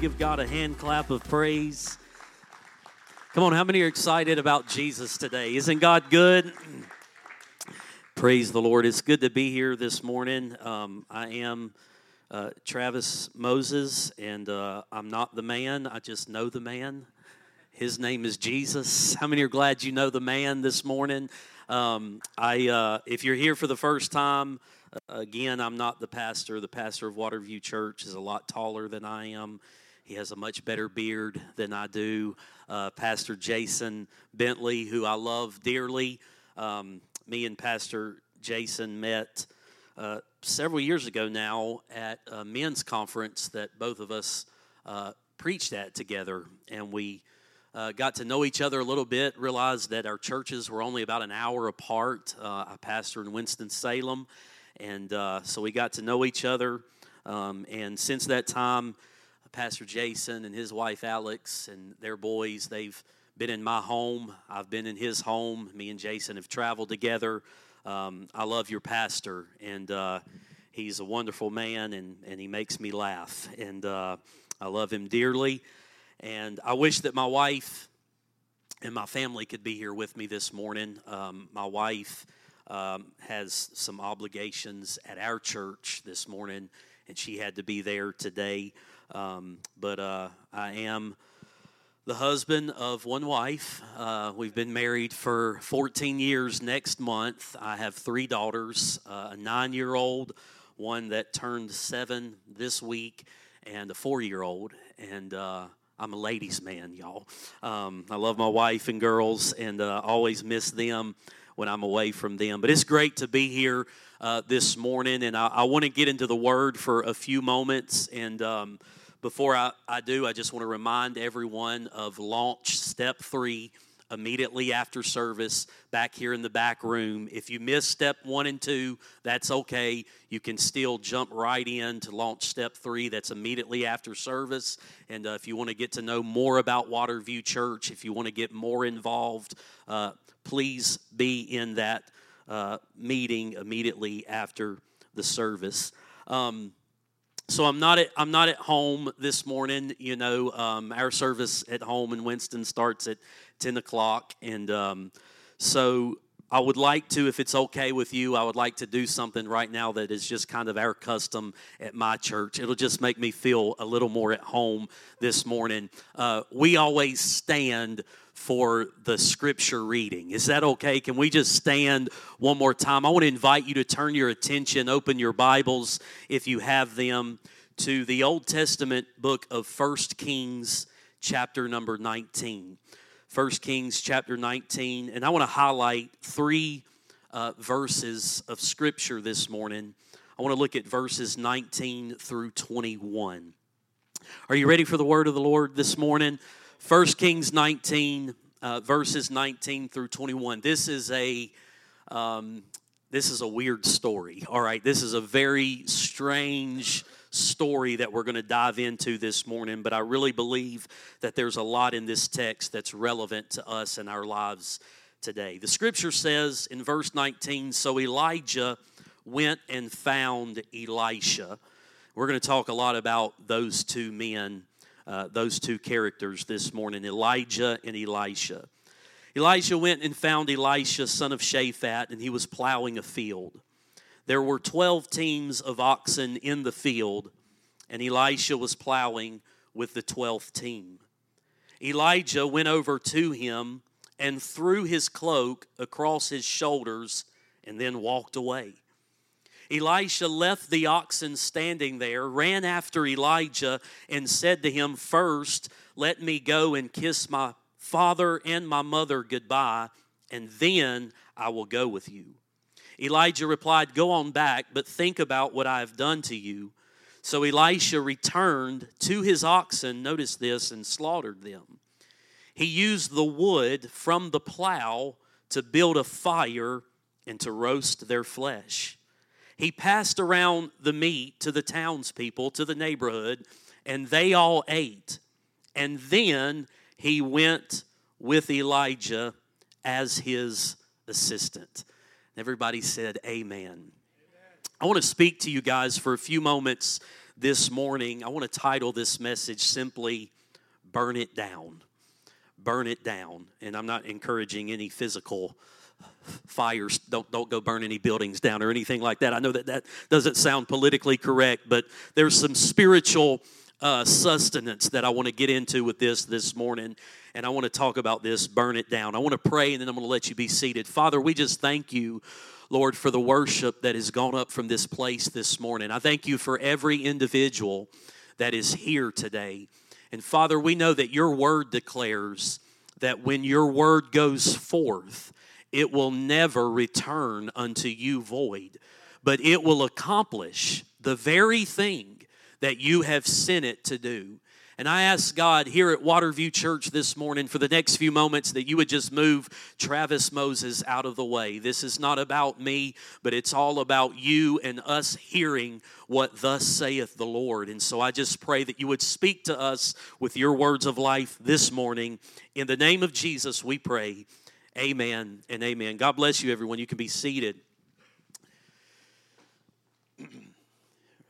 Give God a hand clap of praise? Come on, how many are excited about Jesus today? Isn't God good? Praise the Lord. It's good to be here this morning. Um, I am uh, Travis Moses, and uh, I'm not the man, I just know the man. His name is Jesus. How many are glad you know the man this morning? Um, I, uh, if you're here for the first time, uh, again, I'm not the pastor. The pastor of WaterVue Church is a lot taller than I am. He has a much better beard than I do. Uh, pastor Jason Bentley, who I love dearly. Um, me and Pastor Jason met uh, several years ago now at a men's conference that both of us uh, preached at together, and we uh, got to know each other a little bit. Realized that our churches were only about an hour apart. Uh, I pastor in Winston Salem, and uh, so we got to know each other. Um, and since that time, Pastor Jason and his wife Alex and their boys, they've been in my home. I've been in his home. Me and Jason have traveled together. Um, I love your pastor, and uh, he's a wonderful man, and, and he makes me laugh. And uh, I love him dearly. And I wish that my wife and my family could be here with me this morning. Um, my wife um, has some obligations at our church this morning, and she had to be there today. Um, but uh, I am the husband of one wife. Uh, we've been married for 14 years next month. I have three daughters uh, a nine year old, one that turned seven this week, and a four year old. And uh, I'm a ladies' man, y'all. Um, I love my wife and girls and uh, always miss them when I'm away from them. But it's great to be here uh, this morning, and I, I want to get into the Word for a few moments. And um, before I, I do, I just want to remind everyone of launch step three immediately after service back here in the back room. If you miss step one and two, that's okay. You can still jump right in to launch step three. That's immediately after service. And uh, if you want to get to know more about WaterVue Church, if you want to get more involved, uh, please be in that uh, meeting immediately after the service. Um, so I'm not at I'm not at home this morning. You know, um, our service at home in Winston starts at ten o'clock, and um, so I would like to, if it's okay with you, I would like to do something right now that is just kind of our custom at my church. It'll just make me feel a little more at home this morning. Uh, we always stand for the scripture reading. Is that okay? Can we just stand one more time? I want to invite you to turn your attention, open your Bibles if you have them, to the Old Testament book of First Kings, chapter number 19. 1 Kings chapter 19. And I want to highlight three uh, verses of scripture this morning. I want to look at verses 19 through 21. Are you ready for the word of the Lord this morning? 1 Kings 19, uh, verses 19 through 21. This is a um, this is a weird story. All right, this is a very strange story that we're going to dive into this morning, but I really believe that there's a lot in this text that's relevant to us and our lives today. The scripture says in verse 19 So Elijah went and found Elisha. We're going to talk a lot about those two men uh, those two characters this morning Elijah and Elisha. Elijah went and found Elisha, son of Shaphat, and he was plowing a field. There were 12 teams of oxen in the field, and Elisha was plowing with the 12th team. Elijah went over to him and threw his cloak across his shoulders and then walked away. Elisha left the oxen standing there, ran after Elijah, and said to him, First, let me go and kiss my father and my mother goodbye, and then I will go with you. Elijah replied, Go on back, but think about what I have done to you. So Elisha returned to his oxen, notice this, and slaughtered them. He used the wood from the plow to build a fire and to roast their flesh. He passed around the meat to the townspeople, to the neighborhood, and they all ate. And then he went with Elijah as his assistant. Everybody said, Amen. Amen. I want to speak to you guys for a few moments this morning, I want to title this message simply Burn It Down. Burn It Down. And I'm not encouraging any physical fires don't don't go burn any buildings down or anything like that i know that that doesn't sound politically correct but there's some spiritual uh, sustenance that i want to get into with this this morning and i want to talk about this burn it down. I want to pray and then i'm going to let you be seated. Father we just thank you lord for the worship that has gone up from this place this morning. I thank you for every individual that is here today. And father we know that your word declares that when your word goes forth it will never return unto you void, but it will accomplish the very thing that you have sent it to do. And I ask God here at WaterVue Church this morning for the next few moments that you would just move Travis Moses out of the way. This is not about me, but it's all about you and us hearing what thus saith the Lord. And so I just pray that you would speak to us with your words of life this morning. In the name of Jesus, we pray. Amen and amen. God bless you, everyone. You can be seated.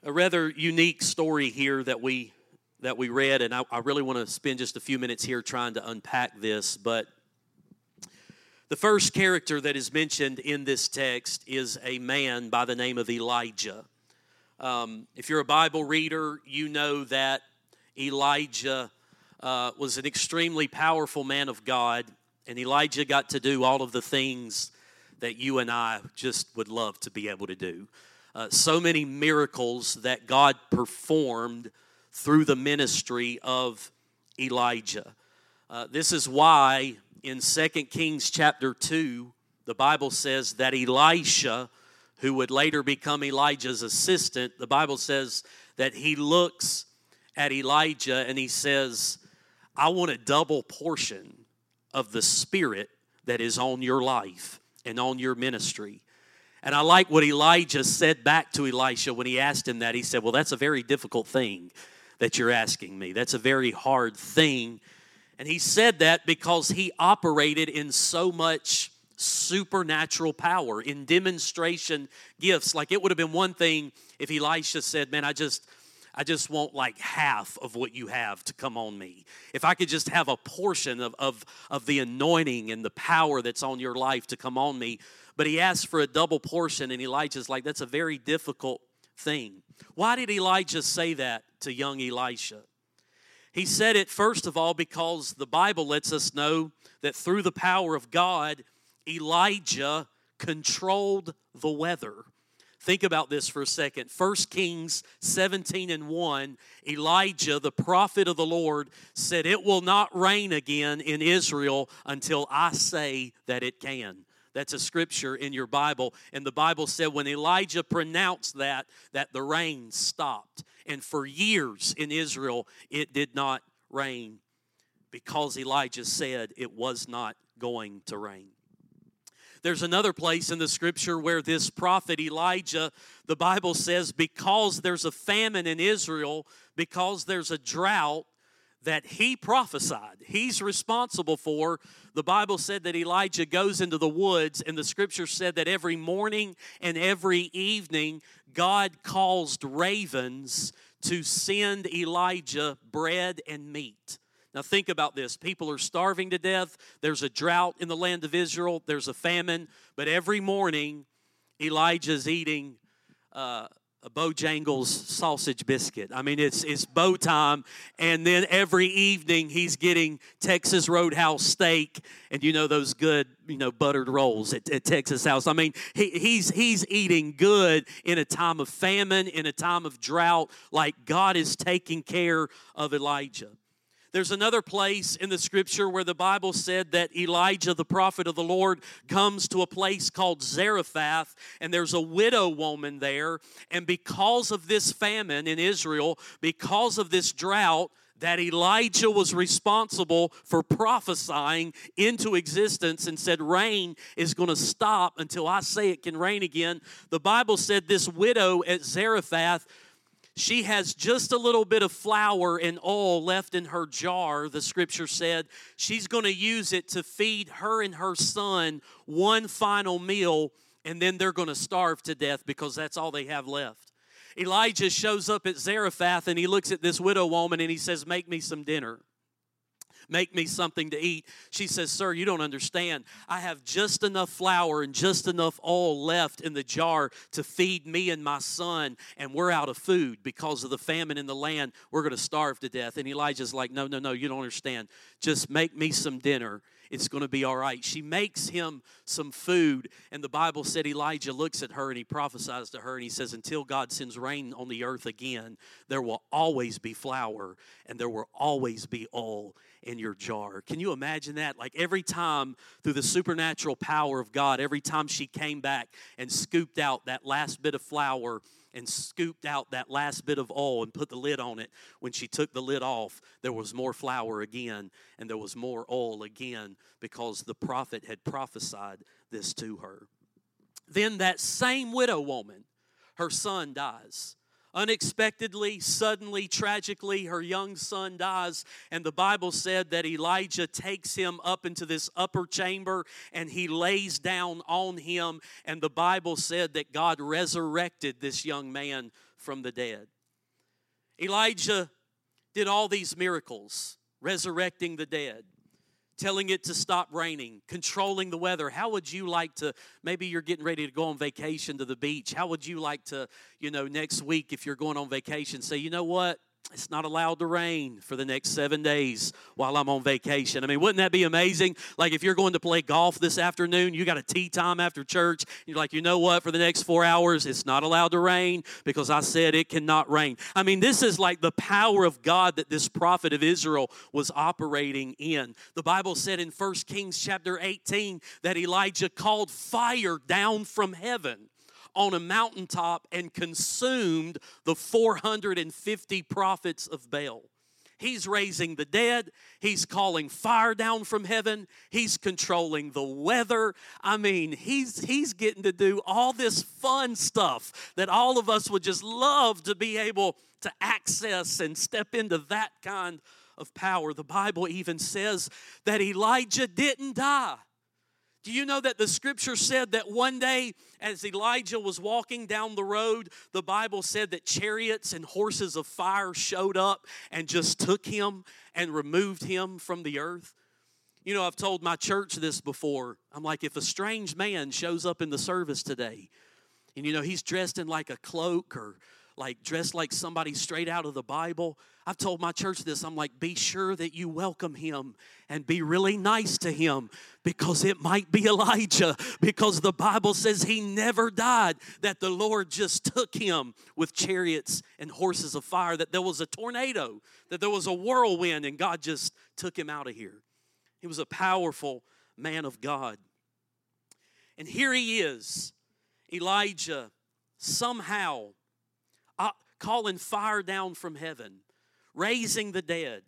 A rather unique story here that we that we read, and I, I really want to spend just a few minutes here trying to unpack this. But the first character that is mentioned in this text is a man by the name of Elijah. Um, if you're a Bible reader, you know that Elijah uh, was an extremely powerful man of God. And Elijah got to do all of the things that you and I just would love to be able to do. Uh, so many miracles that God performed through the ministry of Elijah. Uh, this is why in 2 Kings chapter 2, the Bible says that Elisha, who would later become Elijah's assistant, the Bible says that he looks at Elijah and he says, I want a double portion of the Spirit that is on your life and on your ministry. And I like what Elijah said back to Elisha when he asked him that. He said, Well, that's a very difficult thing that you're asking me. That's a very hard thing. And he said that because he operated in so much supernatural power, in demonstration gifts. Like it would have been one thing if Elisha said, Man, I just I just want like half of what you have to come on me. If I could just have a portion of, of, of the anointing and the power that's on your life to come on me. But he asked for a double portion, and Elijah's like, that's a very difficult thing. Why did Elijah say that to young Elisha? He said it, first of all, because the Bible lets us know that through the power of God, Elijah controlled the weather. Think about this for a second. 1 Kings 17 and 1, Elijah, the prophet of the Lord, said, It will not rain again in Israel until I say that it can. That's a scripture in your Bible. And the Bible said when Elijah pronounced that, that the rain stopped. And for years in Israel, it did not rain because Elijah said it was not going to rain. There's another place in the scripture where this prophet Elijah, the Bible says, because there's a famine in Israel, because there's a drought, that he prophesied. He's responsible for. The Bible said that Elijah goes into the woods, and the scripture said that every morning and every evening, God caused ravens to send Elijah bread and meat. Now, think about this. People are starving to death. There's a drought in the land of Israel, there's a famine. But every morning, Elijah's eating uh, a Bojangles sausage biscuit. I mean, it's it's Bo time, and then every evening he's getting Texas Roadhouse steak, and you know those good you know buttered rolls at, at Texas House. I mean, he, he's he's eating good in a time of famine, in a time of drought, like God is taking care of Elijah. There's another place in the scripture where the Bible said that Elijah, the prophet of the Lord, comes to a place called Zarephath, and there's a widow woman there. And because of this famine in Israel, because of this drought, that Elijah was responsible for prophesying into existence and said, Rain is going to stop until I say it can rain again. The Bible said this widow at Zarephath she has just a little bit of flour and oil left in her jar, the scripture said. She's going to use it to feed her and her son one final meal, and then they're going to starve to death because that's all they have left. Elijah shows up at Zarephath and he looks at this widow woman and he says, Make me some dinner. Make me something to eat. She says, Sir, you don't understand. I have just enough flour and just enough oil left in the jar to feed me and my son, and we're out of food because of the famine in the land. We're going to starve to death. And Elijah's like, No, no, no, you don't understand. Just make me some dinner it's going to be all right. She makes him some food, and the Bible said Elijah looks at her and he prophesies to her and he says, Until God sends rain on the earth again, there will always be flour and there will always be oil in your jar. Can you imagine that? Like every time through the supernatural power of God, every time she came back and scooped out that last bit of flour and scooped out that last bit of oil and put the lid on it. When she took the lid off, there was more flour again and there was more oil again because the prophet had prophesied this to her. Then that same widow woman, her son dies. Unexpectedly, suddenly, tragically, her young son dies. And the Bible said that Elijah takes him up into this upper chamber and he lays down on him. And the Bible said that God resurrected this young man from the dead. Elijah did all these miracles, resurrecting the dead telling it to stop raining, controlling the weather. How would you like to? Maybe you're getting ready to go on vacation to the beach. How would you like to, you know, next week if you're going on vacation, say, you know what? It's not allowed to rain for the next seven days while I'm on vacation. I mean, wouldn't that be amazing? Like if you're going to play golf this afternoon, you got a tee time after church. You're like, you know what? For the next four hours, it's not allowed to rain because I said it cannot rain. I mean, this is like the power of God that this prophet of Israel was operating in. The Bible said in 1 Kings chapter 18 that Elijah called fire down from heaven on a mountaintop and consumed the 450 prophets of Baal. He's raising the dead. He's calling fire down from heaven. He's controlling the weather. I mean, he's he's getting to do all this fun stuff that all of us would just love to be able to access and step into that kind of power. The Bible even says that Elijah didn't die. Do you know that the scripture said that one day, as Elijah was walking down the road, the Bible said that chariots and horses of fire showed up and just took him and removed him from the earth? You know, I've told my church this before. I'm like, if a strange man shows up in the service today, and you know, he's dressed in like a cloak or like dressed like somebody straight out of the Bible. I've told my church this. I'm like, be sure that you welcome him and be really nice to him because it might be Elijah, because the Bible says he never died, that the Lord just took him with chariots and horses of fire, that there was a tornado, that there was a whirlwind, and God just took him out of here. He was a powerful man of God. And here he is, Elijah, somehow Uh, calling fire down from heaven, raising the dead,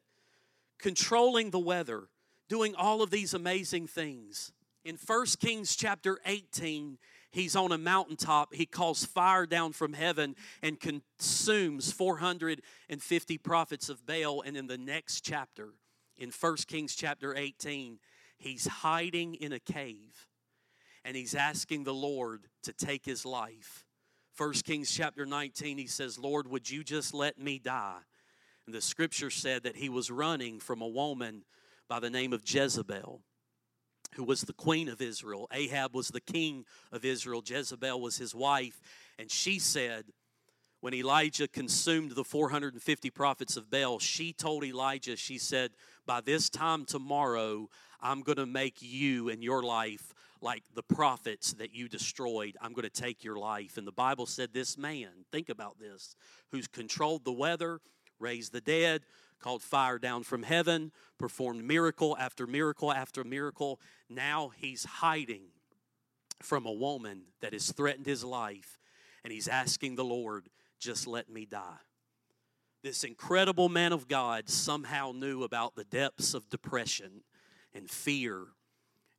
controlling the weather, doing all of these amazing things. In 1 Kings chapter 18, he's on a mountaintop. He calls fire down from heaven and consumes 450 prophets of Baal. And in the next chapter, in 1 Kings chapter 18, he's hiding in a cave and he's asking the Lord to take his life. 1 Kings chapter 19, he says, Lord, would you just let me die? And the scripture said that he was running from a woman by the name of Jezebel, who was the queen of Israel. Ahab was the king of Israel. Jezebel was his wife. And she said, when Elijah consumed the 450 prophets of Baal, she told Elijah, she said, By this time tomorrow, I'm going to make you and your life like the prophets that you destroyed, I'm going to take your life. And the Bible said this man, think about this, who's controlled the weather, raised the dead, called fire down from heaven, performed miracle after miracle after miracle. Now he's hiding from a woman that has threatened his life, and he's asking the Lord, just let me die. This incredible man of God somehow knew about the depths of depression and fear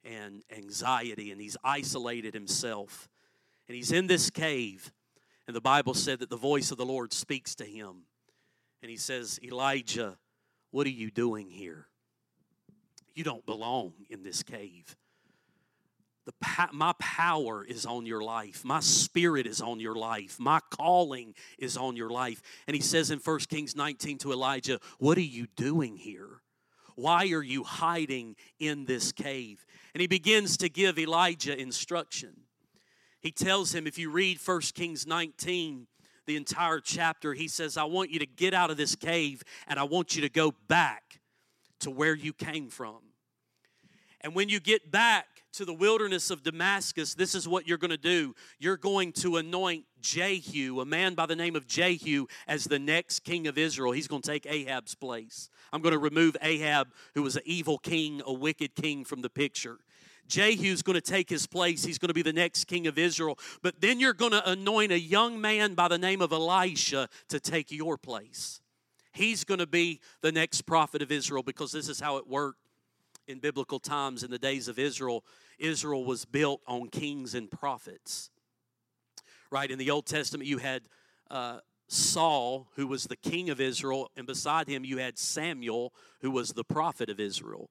and anxiety, and he's isolated himself. And he's in this cave, and the Bible said that the voice of the Lord speaks to him. And he says, Elijah, what are you doing here? You don't belong in this cave. the my power is on your life. My spirit is on your life. My calling is on your life. And he says in 1 Kings 19 to Elijah, What are you doing here? Why are you hiding in this cave? And he begins to give Elijah instruction. He tells him, if you read 1 Kings 19, the entire chapter, he says, I want you to get out of this cave and I want you to go back to where you came from. And when you get back to the wilderness of Damascus, this is what you're going to do. You're going to anoint Jehu, a man by the name of Jehu, as the next king of Israel. He's going to take Ahab's place. I'm going to remove Ahab, who was an evil king, a wicked king, from the picture. Jehu's going to take his place. He's going to be the next king of Israel. But then you're going to anoint a young man by the name of Elisha to take your place. He's going to be the next prophet of Israel because this is how it worked in biblical times in the days of Israel. Israel was built on kings and prophets. Right? In the Old Testament, you had uh, Saul, who was the king of Israel, and beside him, you had Samuel, who was the prophet of Israel.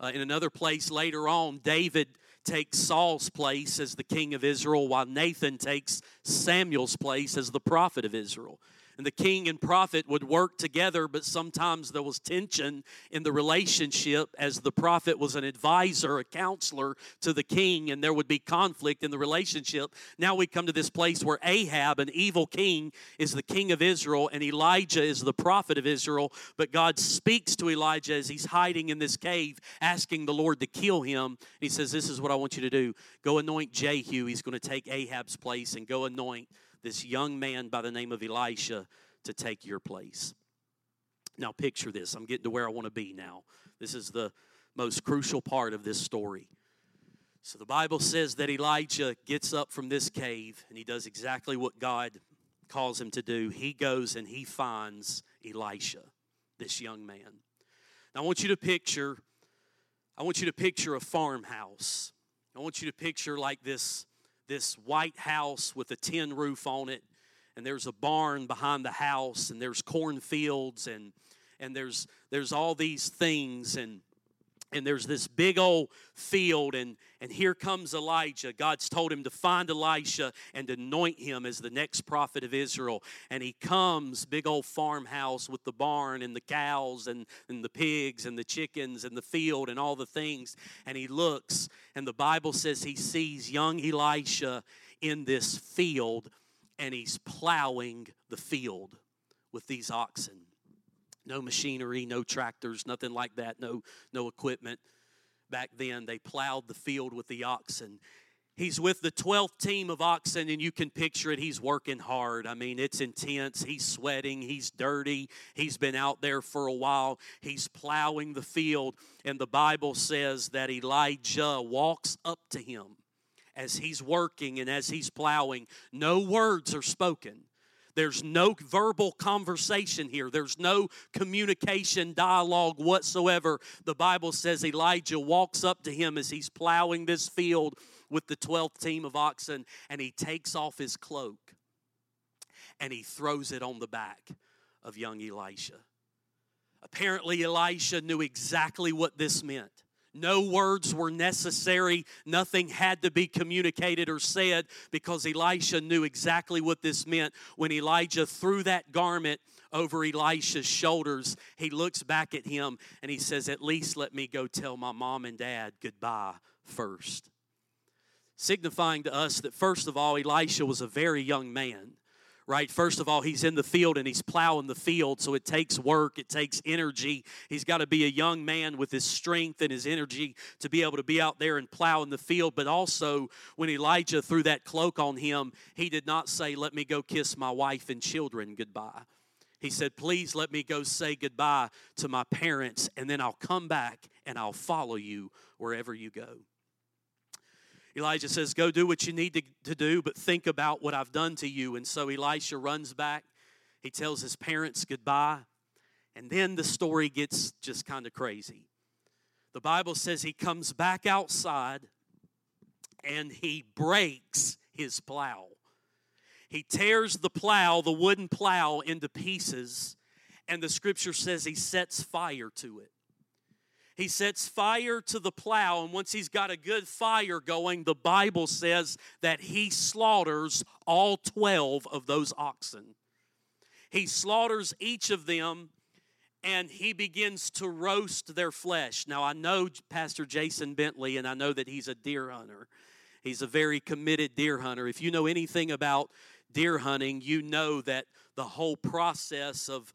Uh, in another place later on, David takes Saul's place as the king of Israel, while Nathan takes Samuel's place as the prophet of Israel and the king and prophet would work together, but sometimes there was tension in the relationship as the prophet was an advisor, a counselor to the king, and there would be conflict in the relationship. Now we come to this place where Ahab, an evil king, is the king of Israel, and Elijah is the prophet of Israel. But God speaks to Elijah as he's hiding in this cave, asking the Lord to kill him. He says, This is what I want you to do go anoint Jehu. He's going to take Ahab's place, and go anoint this young man by the name of Elisha to take your place. Now, picture this. I'm getting to where I want to be now. This is the most crucial part of this story. So, the Bible says that Elijah gets up from this cave and he does exactly what God calls him to do. He goes and he finds Elisha, this young man. Now, I want you to picture. I want you to picture a farmhouse. I want you to picture like this this white house with a tin roof on it and there's a barn behind the house and there's cornfields and and there's there's all these things and and there's this big old field and and here comes elijah. God's told him to find elisha and anoint him as the next prophet of israel. And he comes big old farmhouse with the barn and the cows and, and the pigs and the chickens and the field and all the things. And he looks and the bible says he sees young elisha in this field and he's plowing the field with these oxen no machinery, no tractors, nothing like that, no, no equipment. Back then, they plowed the field with the oxen. He's with the 12th team of oxen, and you can picture it. He's working hard. I mean, it's intense. He's sweating. He's dirty. He's been out there for a while. He's plowing the field. And the Bible says that Elijah walks up to him as he's working and as he's plowing. No words are spoken. There's no verbal conversation here. There's no communication, dialogue whatsoever. The Bible says Elijah walks up to him as he's plowing this field with the 12th team of oxen and he takes off his cloak and he throws it on the back of young Elisha. Apparently, Elisha knew exactly what this meant. No words were necessary. Nothing had to be communicated or said because Elisha knew exactly what this meant. When Elijah threw that garment over Elisha's shoulders, he looks back at him and he says, At least let me go tell my mom and dad goodbye first. Signifying to us that, first of all, Elisha was a very young man right? First of all, he's in the field and he's plowing the field, so it takes work, it takes energy. He's got to be a young man with his strength and his energy to be able to be out there and plow in the field. But also, when Elijah threw that cloak on him, he did not say, Let me go kiss my wife and children goodbye. He said, Please let me go say goodbye to my parents, and then I'll come back and I'll follow you wherever you go. Elijah says, Go do what you need to, to do, but think about what I've done to you. And so Elisha runs back. He tells his parents goodbye. And then the story gets just kind of crazy. The Bible says he comes back outside and he breaks his plow. He tears the plow, the wooden plow, into pieces, and the scripture says he sets fire to it. He sets fire to the plow, and once he's got a good fire going, the Bible says that he slaughters all 12 of those oxen. He slaughters each of them and he begins to roast their flesh. Now, I know Pastor Jason Bentley, and I know that he's a deer hunter. He's a very committed deer hunter. If you know anything about deer hunting, you know that the whole process of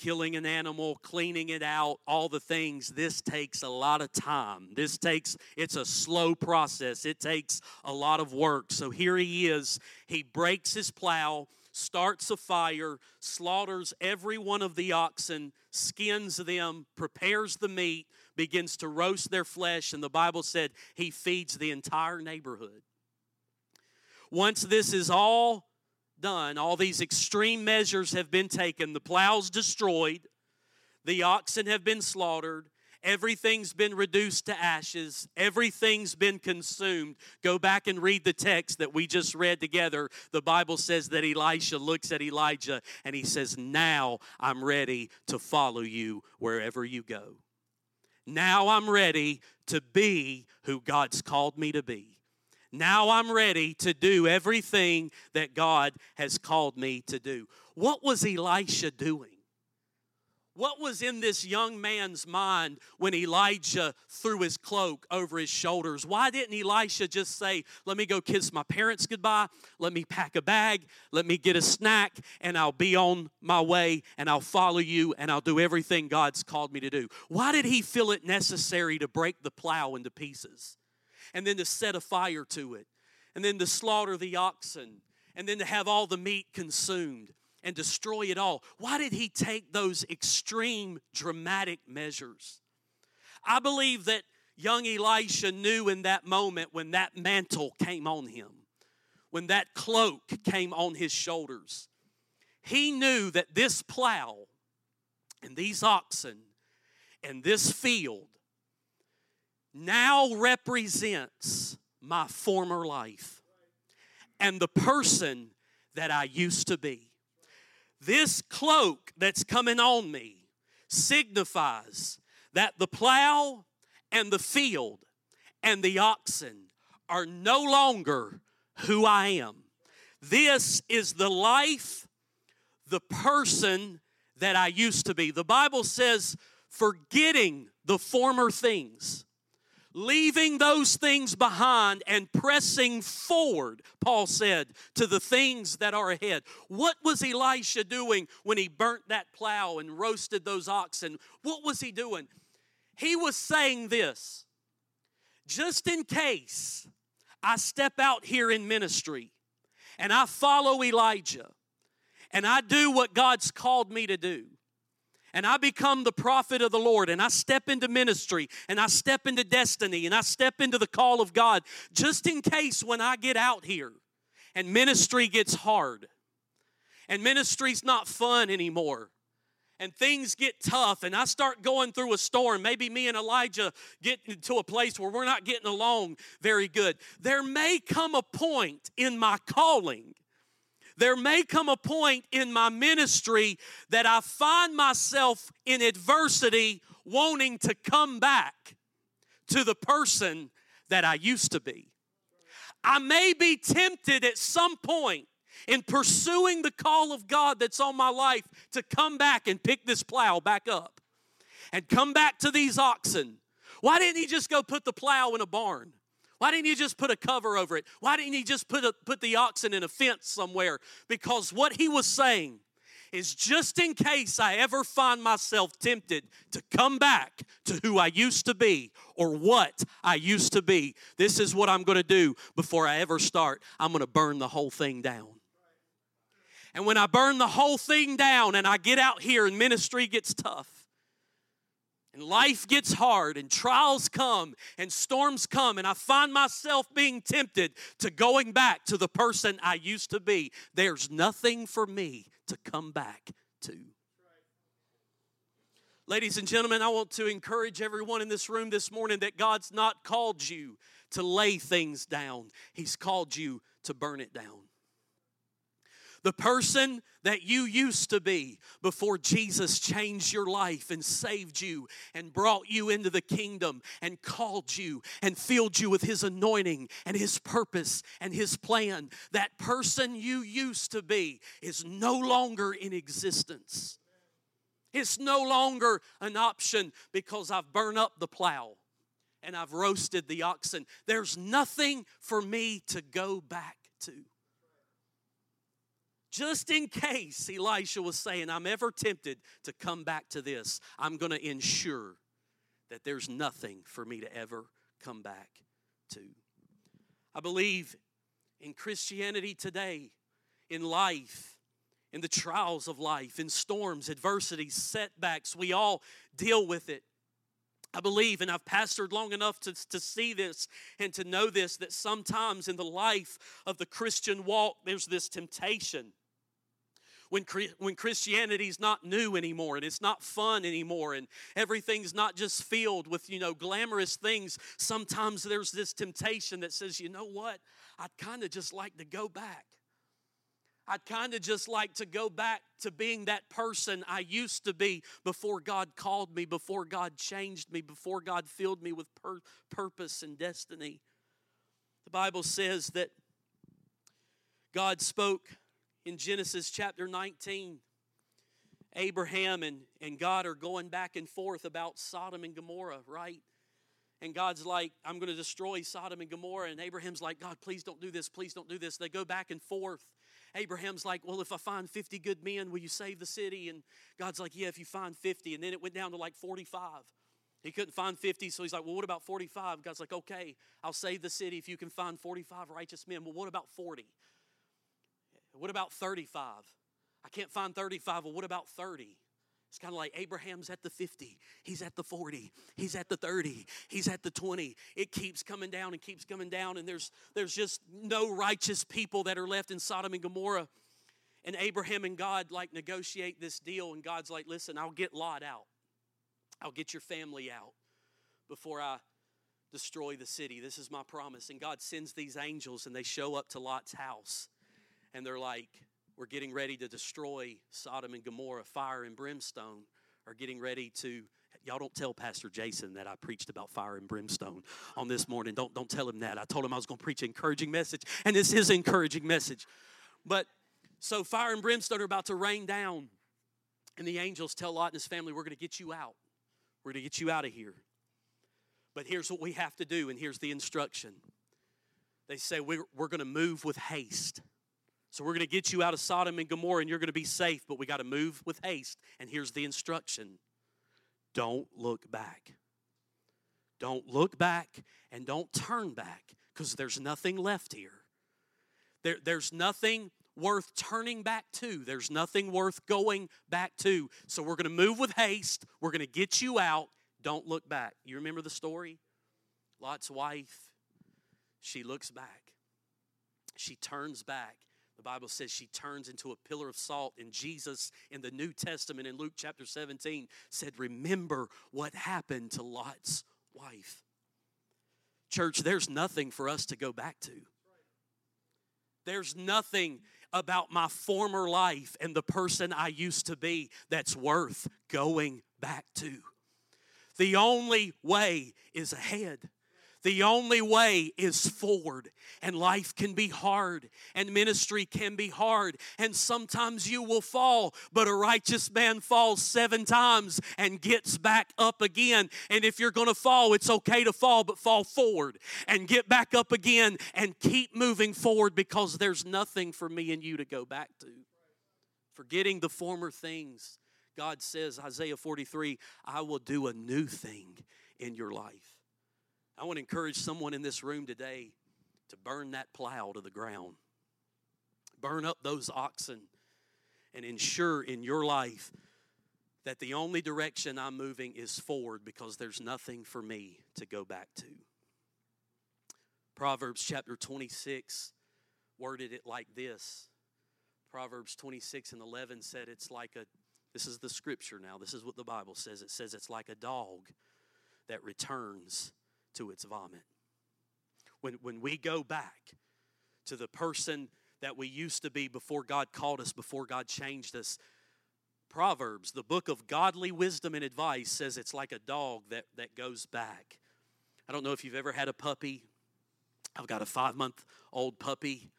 killing an animal, cleaning it out, all the things, this takes a lot of time. This takes, it's a slow process. It takes a lot of work. So here he is. He breaks his plow, starts a fire, slaughters every one of the oxen, skins them, prepares the meat, begins to roast their flesh, and the Bible said he feeds the entire neighborhood. Once this is all done, all these extreme measures have been taken. The plow's destroyed, the oxen have been slaughtered, everything's been reduced to ashes, everything's been consumed. Go back and read the text that we just read together. The Bible says that Elisha looks at Elijah and he says, Now I'm ready to follow you wherever you go. Now I'm ready to be who God's called me to be. Now I'm ready to do everything that God has called me to do. What was Elisha doing? What was in this young man's mind when Elijah threw his cloak over his shoulders? Why didn't Elisha just say, Let me go kiss my parents goodbye, let me pack a bag, let me get a snack, and I'll be on my way and I'll follow you and I'll do everything God's called me to do? Why did he feel it necessary to break the plow into pieces? And then to set a fire to it, and then to slaughter the oxen, and then to have all the meat consumed and destroy it all. Why did he take those extreme, dramatic measures? I believe that young Elisha knew in that moment when that mantle came on him, when that cloak came on his shoulders, he knew that this plow and these oxen and this field now represents my former life and the person that I used to be. This cloak that's coming on me signifies that the plow and the field and the oxen are no longer who I am. This is the life, the person that I used to be. The Bible says, forgetting the former things leaving those things behind and pressing forward, Paul said, to the things that are ahead. What was Elisha doing when he burnt that plow and roasted those oxen? What was he doing? He was saying this just in case I step out here in ministry and I follow Elijah and I do what God's called me to do and I become the prophet of the Lord and I step into ministry and I step into destiny and I step into the call of God just in case when I get out here and ministry gets hard and ministry's not fun anymore and things get tough and I start going through a storm, maybe me and Elijah get into a place where we're not getting along very good. There may come a point in my calling there may come a point in my ministry that I find myself in adversity wanting to come back to the person that I used to be. I may be tempted at some point in pursuing the call of God that's on my life to come back and pick this plow back up and come back to these oxen. Why didn't he just go put the plow in a barn? Why didn't you just put a cover over it? Why didn't he just put, a, put the oxen in a fence somewhere? Because what he was saying is just in case I ever find myself tempted to come back to who I used to be or what I used to be, this is what I'm going to do before I ever start. I'm going to burn the whole thing down. And when I burn the whole thing down and I get out here and ministry gets tough, and life gets hard and trials come and storms come and I find myself being tempted to going back to the person I used to be. There's nothing for me to come back to. Ladies and gentlemen, I want to encourage everyone in this room this morning that God's not called you to lay things down, He's called you to burn it down. The person that you used to be before Jesus changed your life and saved you and brought you into the kingdom and called you and filled you with His anointing and His purpose and His plan. That person you used to be is no longer in existence. It's no longer an option because I've burned up the plow and I've roasted the oxen. There's nothing for me to go back to. Just in case Elisha was saying, I'm ever tempted to come back to this, I'm going to ensure that there's nothing for me to ever come back to. I believe in Christianity today, in life, in the trials of life, in storms, adversities, setbacks, we all deal with it. I believe, and I've pastored long enough to, to see this and to know this, that sometimes in the life of the Christian walk, there's this temptation when, when Christianity's not new anymore and it's not fun anymore and everything's not just filled with, you know, glamorous things, sometimes there's this temptation that says, you know what? I'd kind of just like to go back. I'd kind of just like to go back to being that person I used to be before God called me, before God changed me, before God filled me with pur- purpose and destiny. The Bible says that God spoke in Genesis chapter 19, Abraham and, and God are going back and forth about Sodom and Gomorrah, right? And God's like, I'm going to destroy Sodom and Gomorrah. And Abraham's like, God, please don't do this. Please don't do this. They go back and forth. Abraham's like, Well, if I find 50 good men, will you save the city? And God's like, Yeah, if you find 50. And then it went down to like 45. He couldn't find 50, so he's like, Well, what about 45? God's like, Okay, I'll save the city if you can find 45 righteous men. Well, what about 40? What about 35? I can't find 35. Well, what about 30? It's kind of like Abraham's at the 50, he's at the 40, he's at the 30, he's at the 20. It keeps coming down and keeps coming down, and there's there's just no righteous people that are left in Sodom and Gomorrah. And Abraham and God like negotiate this deal, and God's like, listen, I'll get Lot out. I'll get your family out before I destroy the city. This is my promise. And God sends these angels, and they show up to Lot's house and they're like, we're getting ready to destroy Sodom and Gomorrah, fire and brimstone are getting ready to. Y'all don't tell Pastor Jason that I preached about fire and brimstone on this morning. Don't, don't tell him that. I told him I was going to preach an encouraging message, and this is encouraging message. But so fire and brimstone are about to rain down, and the angels tell Lot and his family, We're going to get you out. We're going to get you out of here. But here's what we have to do, and here's the instruction. They say, We're, we're going to move with haste. So we're going to get you out of Sodom and Gomorrah and you're going to be safe, but we got to move with haste. And here's the instruction don't look back. Don't look back and don't turn back because there's nothing left here. There, there's nothing worth turning back to. There's nothing worth going back to. So we're going to move with haste. We're going to get you out. Don't look back. You remember the story? Lot's wife, she looks back. She turns back the Bible says she turns into a pillar of salt. And Jesus in the New Testament in Luke chapter 17 said, Remember what happened to Lot's wife. Church, there's nothing for us to go back to. There's nothing about my former life and the person I used to be that's worth going back to. The only way is ahead. The only way is forward. And life can be hard, and ministry can be hard, and sometimes you will fall, but a righteous man falls seven times and gets back up again. And if you're gonna fall, it's okay to fall, but fall forward and get back up again and keep moving forward because there's nothing for me and you to go back to. Forgetting the former things. God says, Isaiah 43, I will do a new thing in your life. I want to encourage someone in this room today to burn that plow to the ground. Burn up those oxen and ensure in your life that the only direction I'm moving is forward because there's nothing for me to go back to. Proverbs chapter 26 worded it like this Proverbs 26 and 11 said it's like a, this is the scripture now, this is what the Bible says. It says it's like a dog that returns to its vomit. When, when we go back to the person that we used to be before God called us, before God changed us. Proverbs, the book of godly wisdom and advice, says it's like a dog that, that goes back. I don't know if you've ever had a puppy. I've got a five month old puppy.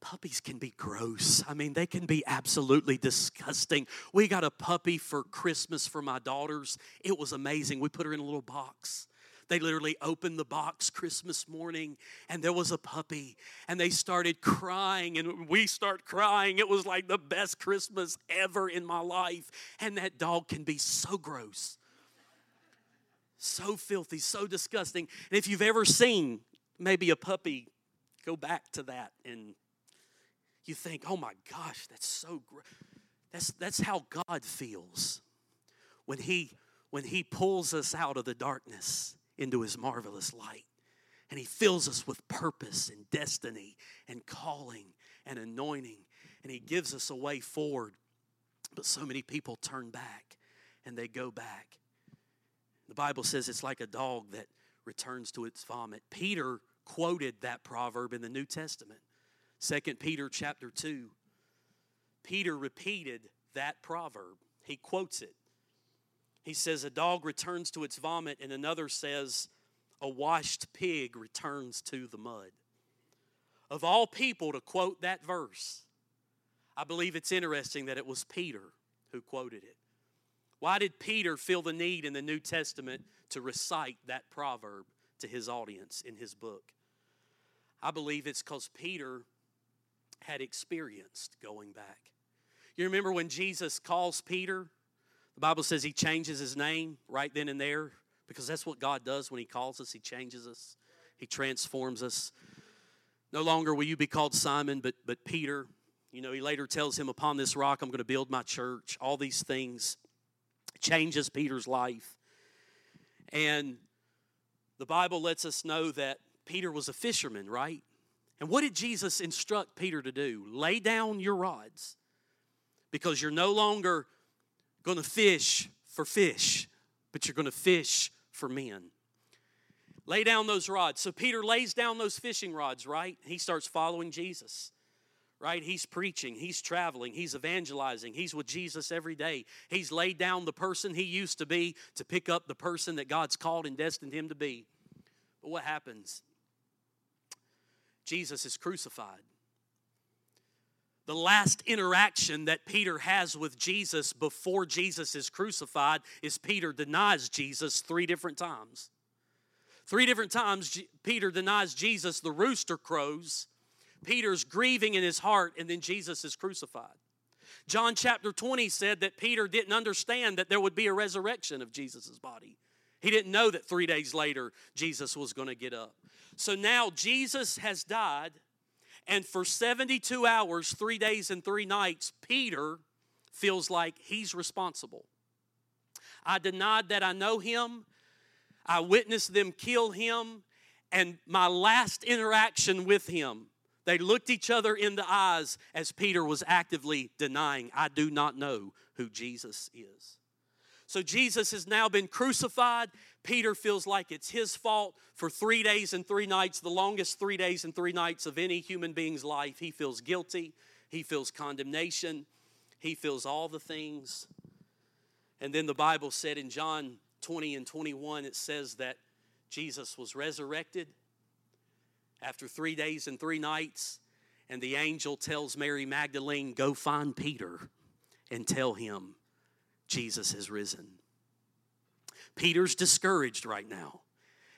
Puppies can be gross. I mean, they can be absolutely disgusting. We got a puppy for Christmas for my daughters. It was amazing. We put her in a little box. They literally opened the box Christmas morning and there was a puppy and they started crying and we start crying. It was like the best Christmas ever in my life. And that dog can be so gross, so filthy, so disgusting. And if you've ever seen maybe a puppy, go back to that and you think, oh my gosh, that's so great. That's, that's how God feels when he, when he pulls us out of the darkness into His marvelous light. And He fills us with purpose and destiny and calling and anointing. And He gives us a way forward. But so many people turn back and they go back. The Bible says it's like a dog that returns to its vomit. Peter quoted that proverb in the New Testament. 2 Peter chapter 2. Peter repeated that proverb. He quotes it. He says, A dog returns to its vomit, and another says, A washed pig returns to the mud. Of all people to quote that verse, I believe it's interesting that it was Peter who quoted it. Why did Peter feel the need in the New Testament to recite that proverb to his audience in his book? I believe it's because Peter had experienced going back. You remember when Jesus calls Peter the Bible says he changes his name right then and there because that's what God does when he calls us. He changes us, he transforms us. No longer will you be called Simon, but, but Peter. You know, he later tells him, Upon this rock I'm going to build my church. All these things changes Peter's life. And the Bible lets us know that Peter was a fisherman, right? And what did Jesus instruct Peter to do? Lay down your rods because you're no longer going to fish for fish, but you're going to fish for men. Lay down those rods. So Peter lays down those fishing rods, right? He starts following Jesus, right? He's preaching, he's traveling, he's evangelizing, he's with Jesus every day. He's laid down the person he used to be to pick up the person that God's called and destined him to be. But what happens? Jesus is crucified the last interaction that Peter has with Jesus before Jesus is crucified is Peter denies Jesus three different times. Three different times, Peter denies Jesus, the rooster crows. Peter's grieving in his heart, and then Jesus is crucified. John chapter 20 said that Peter didn't understand that there would be a resurrection of Jesus' body. He didn't know that three days later Jesus was going to get up. So now Jesus has died and for 72 hours, three days and three nights, Peter feels like he's responsible. I denied that I know him. I witnessed them kill him. And my last interaction with him, they looked each other in the eyes as Peter was actively denying, I do not know who Jesus is. So Jesus has now been crucified. Peter feels like it's his fault for three days and three nights, the longest three days and three nights of any human being's life. He feels guilty. He feels condemnation. He feels all the things. And then the Bible said in John 20 and 21, it says that Jesus was resurrected after three days and three nights. And the angel tells Mary Magdalene, Go find Peter and tell him Jesus has risen. Peter's discouraged right now.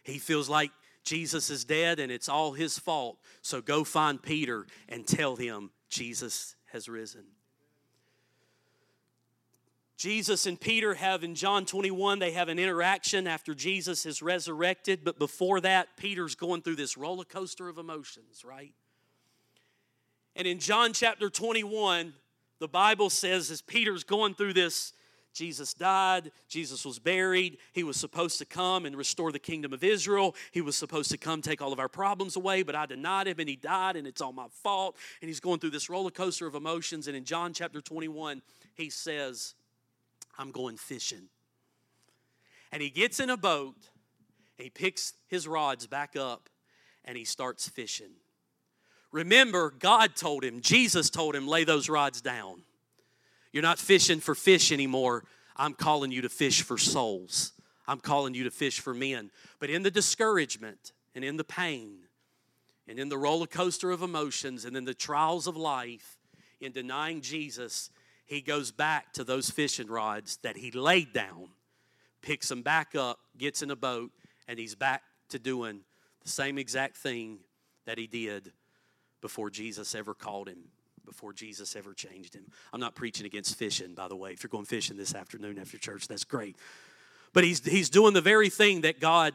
He feels like Jesus is dead and it's all his fault. So go find Peter and tell him Jesus has risen. Jesus and Peter have in John 21, they have an interaction after Jesus is resurrected. But before that, Peter's going through this roller coaster of emotions, right? And in John chapter 21, the Bible says as Peter's going through this Jesus died, Jesus was buried, he was supposed to come and restore the kingdom of Israel. He was supposed to come take all of our problems away, but I denied him and he died and it's all my fault. And he's going through this roller coaster of emotions. And in John chapter 21, he says, I'm going fishing. And he gets in a boat, he picks his rods back up, and he starts fishing. Remember, God told him, Jesus told him, lay those rods down. You're not fishing for fish anymore. I'm calling you to fish for souls. I'm calling you to fish for men. But in the discouragement and in the pain and in the roller coaster of emotions and in the trials of life, in denying Jesus, he goes back to those fishing rods that he laid down, picks them back up, gets in a boat, and he's back to doing the same exact thing that he did before Jesus ever called him, before Jesus ever changed him. I'm not preaching against fishing, by the way. If you're going fishing this afternoon after church, that's great. But he's, he's doing the very thing that God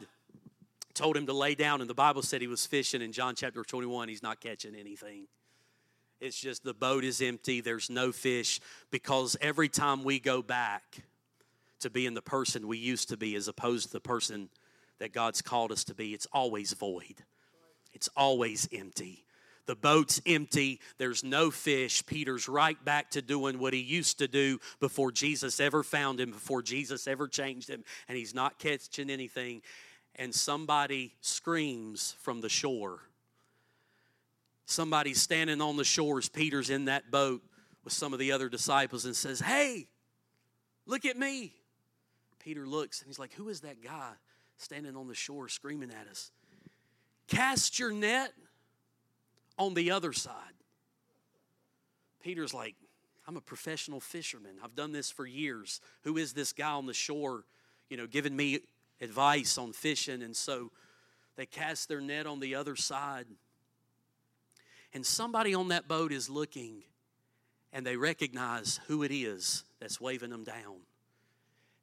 told him to lay down. And the Bible said he was fishing in John chapter 21. He's not catching anything. It's just the boat is empty, there's no fish, because every time we go back to being the person we used to be as opposed to the person that God's called us to be, it's always void. It's always empty. The boat's empty. There's no fish. Peter's right back to doing what he used to do before Jesus ever found him, before Jesus ever changed him, and he's not catching anything. And somebody screams from the shore Somebody's standing on the shores. Peter's in that boat with some of the other disciples and says, Hey, look at me. Peter looks and he's like, Who is that guy standing on the shore screaming at us? Cast your net on the other side. Peter's like, I'm a professional fisherman. I've done this for years. Who is this guy on the shore, you know, giving me advice on fishing? And so they cast their net on the other side and somebody on that boat is looking and they recognize who it is that's waving them down.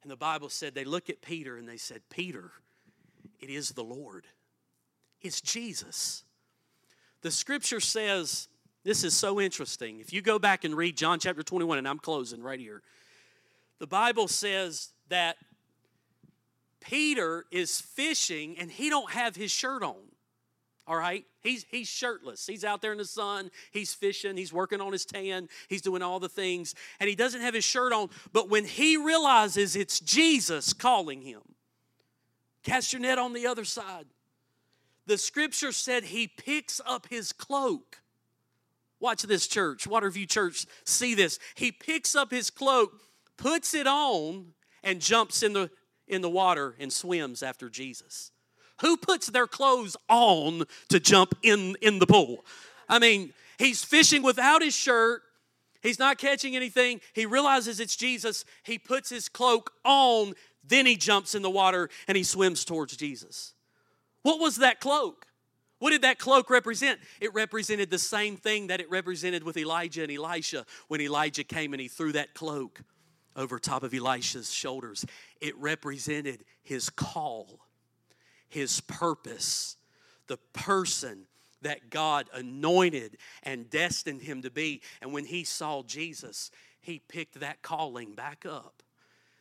And the Bible said they look at Peter and they said, Peter, it is the Lord. It's Jesus. The scripture says, this is so interesting. If you go back and read John chapter 21, and I'm closing right here, the Bible says that Peter is fishing and he don't have his shirt on all right? He's, he's shirtless. He's out there in the sun. He's fishing. He's working on his tan. He's doing all the things. And he doesn't have his shirt on. But when he realizes it's Jesus calling him, cast your net on the other side. The scripture said he picks up his cloak. Watch this, church. WaterVue Church, see this. He picks up his cloak, puts it on, and jumps in the, in the water and swims after Jesus. Who puts their clothes on to jump in, in the pool? I mean, he's fishing without his shirt. He's not catching anything. He realizes it's Jesus. He puts his cloak on. Then he jumps in the water and he swims towards Jesus. What was that cloak? What did that cloak represent? It represented the same thing that it represented with Elijah and Elisha when Elijah came and he threw that cloak over top of Elisha's shoulders. It represented his call his purpose, the person that God anointed and destined him to be. And when he saw Jesus, he picked that calling back up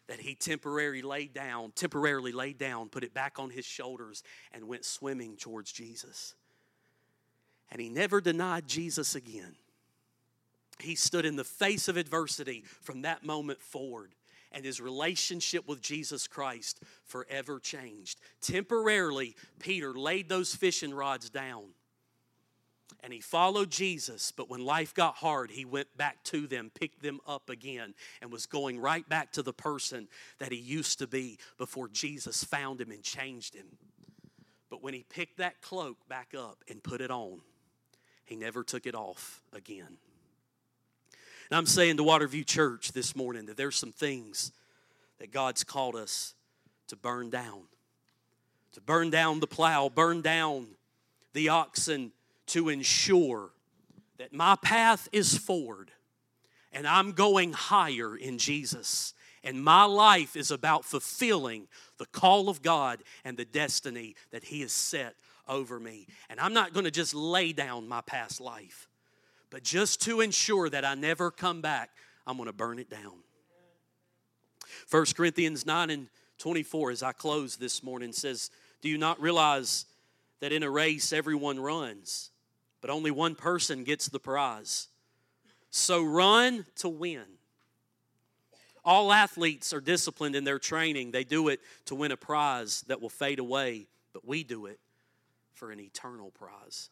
that he temporarily laid down, temporarily laid down, put it back on his shoulders, and went swimming towards Jesus. And he never denied Jesus again. He stood in the face of adversity from that moment forward and his relationship with Jesus Christ forever changed. Temporarily, Peter laid those fishing rods down and he followed Jesus, but when life got hard, he went back to them, picked them up again, and was going right back to the person that he used to be before Jesus found him and changed him. But when he picked that cloak back up and put it on, he never took it off again. And I'm saying to WaterVue Church this morning that there's some things that God's called us to burn down. To burn down the plow, burn down the oxen to ensure that my path is forward and I'm going higher in Jesus. And my life is about fulfilling the call of God and the destiny that He has set over me. And I'm not going to just lay down my past life. But just to ensure that I never come back, I'm going to burn it down. 1 Corinthians 9 and 24, as I close this morning, says, Do you not realize that in a race everyone runs, but only one person gets the prize? So run to win. All athletes are disciplined in their training. They do it to win a prize that will fade away, but we do it for an eternal prize.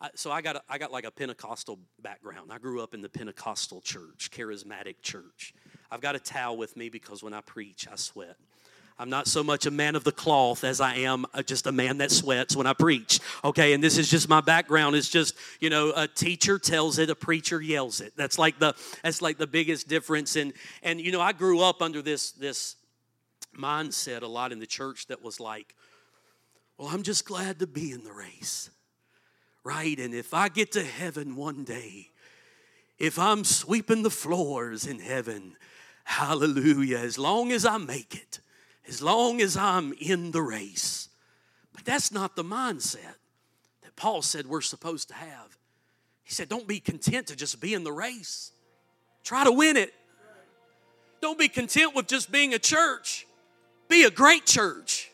I, so I got a, I got like a Pentecostal background. I grew up in the Pentecostal church, charismatic church. I've got a towel with me because when I preach, I sweat. I'm not so much a man of the cloth as I am uh, just a man that sweats when I preach. Okay, and this is just my background. It's just you know a teacher tells it, a preacher yells it. That's like the that's like the biggest difference. And and you know I grew up under this this mindset a lot in the church that was like, well, I'm just glad to be in the race, right? And if I get to heaven one day, if I'm sweeping the floors in heaven, hallelujah, as long as I make it as long as I'm in the race. But that's not the mindset that Paul said we're supposed to have. He said, Don't be content to just be in the race, try to win it. Don't be content with just being a church, be a great church.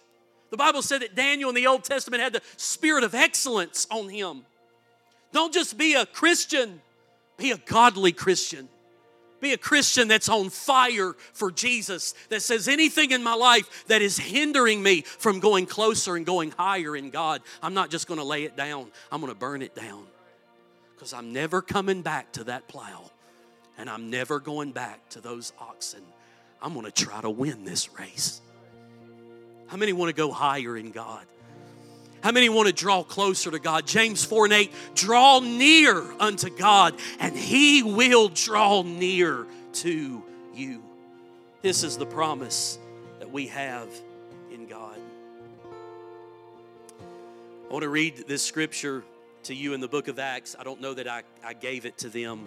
The Bible said that Daniel in the Old Testament had the spirit of excellence on him. Don't just be a Christian, be a godly Christian. Be a Christian that's on fire for Jesus, that says anything in my life that is hindering me from going closer and going higher in God, I'm not just going to lay it down, I'm going to burn it down. Because I'm never coming back to that plow, and I'm never going back to those oxen. I'm going to try to win this race. How many want to go higher in God? How many want to draw closer to God? James 4 and 8 draw near unto God, and He will draw near to you. This is the promise that we have in God. I want to read this scripture to you in the book of Acts. I don't know that I, I gave it to them.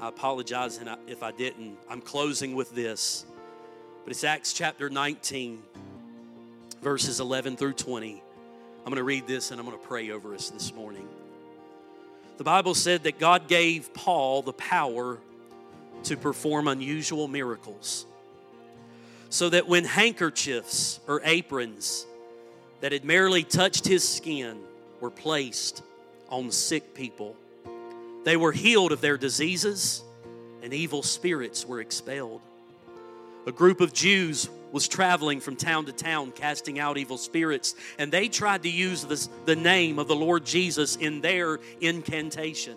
I apologize if I didn't. I'm closing with this. But it's Acts chapter 19, verses 11 through 20. I'm going to read this and I'm going to pray over us this morning. The Bible said that God gave Paul the power to perform unusual miracles. So that when handkerchiefs or aprons that had merely touched his skin were placed on sick people, they were healed of their diseases and evil spirits were expelled. A group of Jews was traveling from town to town casting out evil spirits, and they tried to use this, the name of the Lord Jesus in their incantation,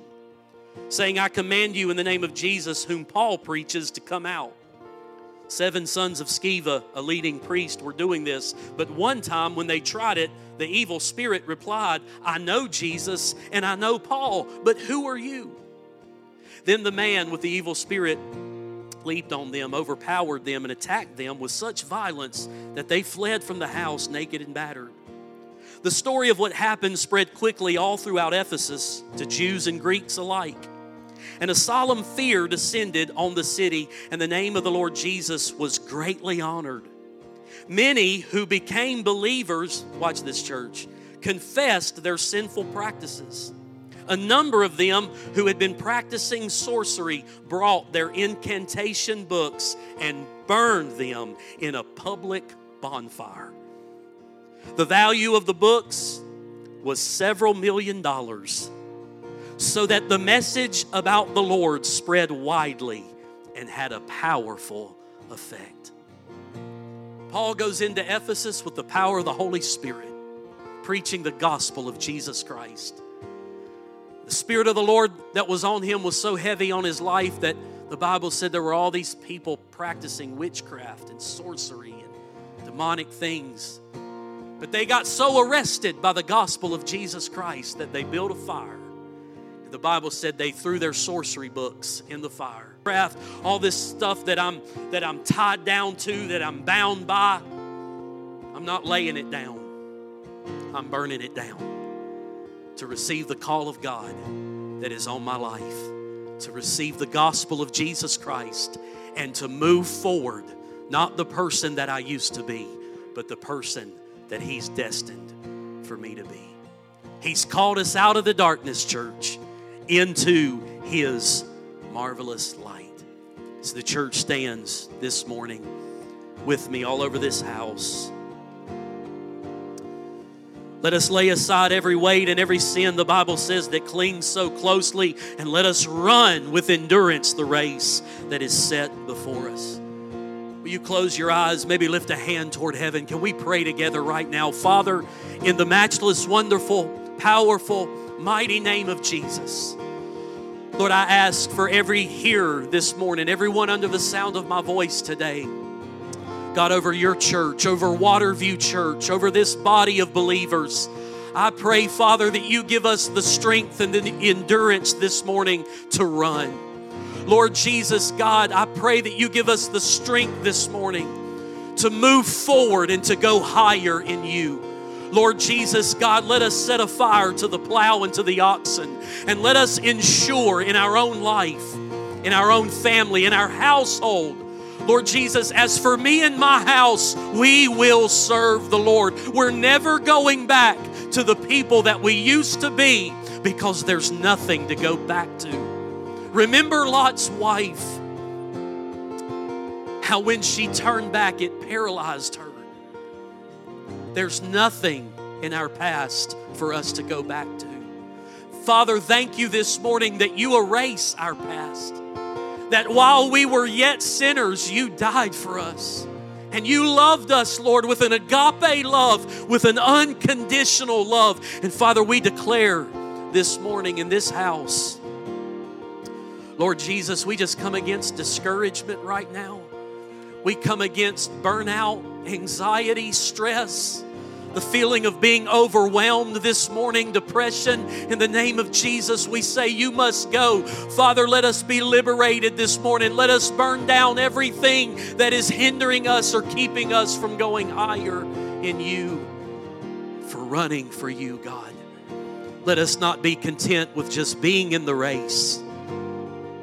saying, I command you in the name of Jesus, whom Paul preaches, to come out. Seven sons of Sceva, a leading priest, were doing this, but one time when they tried it, the evil spirit replied, I know Jesus and I know Paul, but who are you? Then the man with the evil spirit leaped on them, overpowered them, and attacked them with such violence that they fled from the house naked and battered. The story of what happened spread quickly all throughout Ephesus to Jews and Greeks alike. And a solemn fear descended on the city, and the name of the Lord Jesus was greatly honored. Many who became believers, watch this church, confessed their sinful practices a number of them who had been practicing sorcery brought their incantation books and burned them in a public bonfire. The value of the books was several million dollars, so that the message about the Lord spread widely and had a powerful effect. Paul goes into Ephesus with the power of the Holy Spirit, preaching the gospel of Jesus Christ. The Spirit of the Lord that was on him was so heavy on his life that the Bible said there were all these people practicing witchcraft and sorcery and demonic things. But they got so arrested by the gospel of Jesus Christ that they built a fire. The Bible said they threw their sorcery books in the fire. Craft, all this stuff that I'm that I'm tied down to, that I'm bound by, I'm not laying it down. I'm burning it down to receive the call of God that is on my life, to receive the gospel of Jesus Christ, and to move forward, not the person that I used to be, but the person that He's destined for me to be. He's called us out of the darkness, church, into His marvelous light. As the church stands this morning with me all over this house, let us lay aside every weight and every sin the Bible says that clings so closely, and let us run with endurance the race that is set before us. Will you close your eyes, maybe lift a hand toward heaven? Can we pray together right now? Father, in the matchless, wonderful, powerful, mighty name of Jesus. Lord, I ask for every hearer this morning, everyone under the sound of my voice today. God, over your church, over WaterVue Church, over this body of believers. I pray, Father, that you give us the strength and the endurance this morning to run. Lord Jesus, God, I pray that you give us the strength this morning to move forward and to go higher in you. Lord Jesus, God, let us set a fire to the plow and to the oxen, and let us ensure in our own life, in our own family, in our household, Lord Jesus, as for me and my house, we will serve the Lord. We're never going back to the people that we used to be because there's nothing to go back to. Remember Lot's wife, how when she turned back, it paralyzed her. There's nothing in our past for us to go back to. Father, thank you this morning that you erase our past. That while we were yet sinners, you died for us. And you loved us, Lord, with an agape love, with an unconditional love. And Father, we declare this morning in this house, Lord Jesus, we just come against discouragement right now. We come against burnout, anxiety, stress the feeling of being overwhelmed this morning, depression, in the name of Jesus, we say, You must go. Father, let us be liberated this morning. Let us burn down everything that is hindering us or keeping us from going higher in you, for running for you, God. Let us not be content with just being in the race.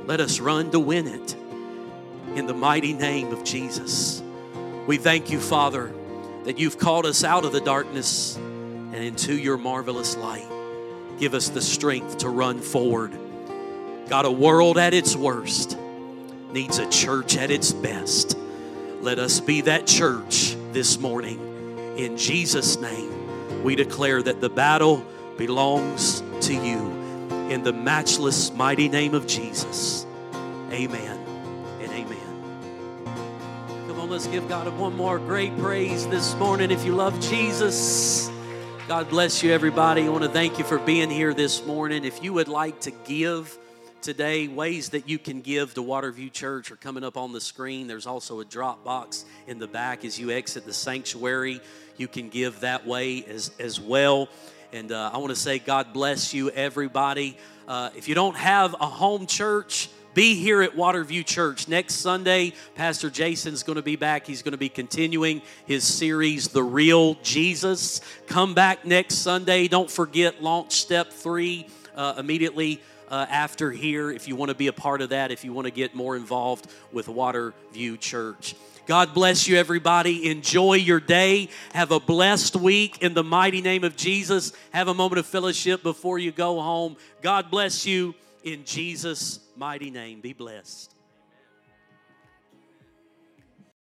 Let us run to win it in the mighty name of Jesus. We thank you, Father that you've called us out of the darkness and into your marvelous light. Give us the strength to run forward. God, a world at its worst needs a church at its best. Let us be that church this morning. In Jesus' name, we declare that the battle belongs to you. In the matchless, mighty name of Jesus. Amen let's give God one more great praise this morning. If you love Jesus, God bless you, everybody. I want to thank you for being here this morning. If you would like to give today, ways that you can give to WaterVue Church are coming up on the screen. There's also a drop box in the back as you exit the sanctuary. You can give that way as, as well. And uh, I want to say, God bless you, everybody. Uh, if you don't have a home church, be here at WaterVue Church. Next Sunday, Pastor Jason's going to be back. He's going to be continuing his series, The Real Jesus. Come back next Sunday. Don't forget launch step three uh, immediately. Uh, after here, if you want to be a part of that, if you want to get more involved with WaterVue Church. God bless you, everybody. Enjoy your day. Have a blessed week in the mighty name of Jesus. Have a moment of fellowship before you go home. God bless you in Jesus' mighty name. Be blessed.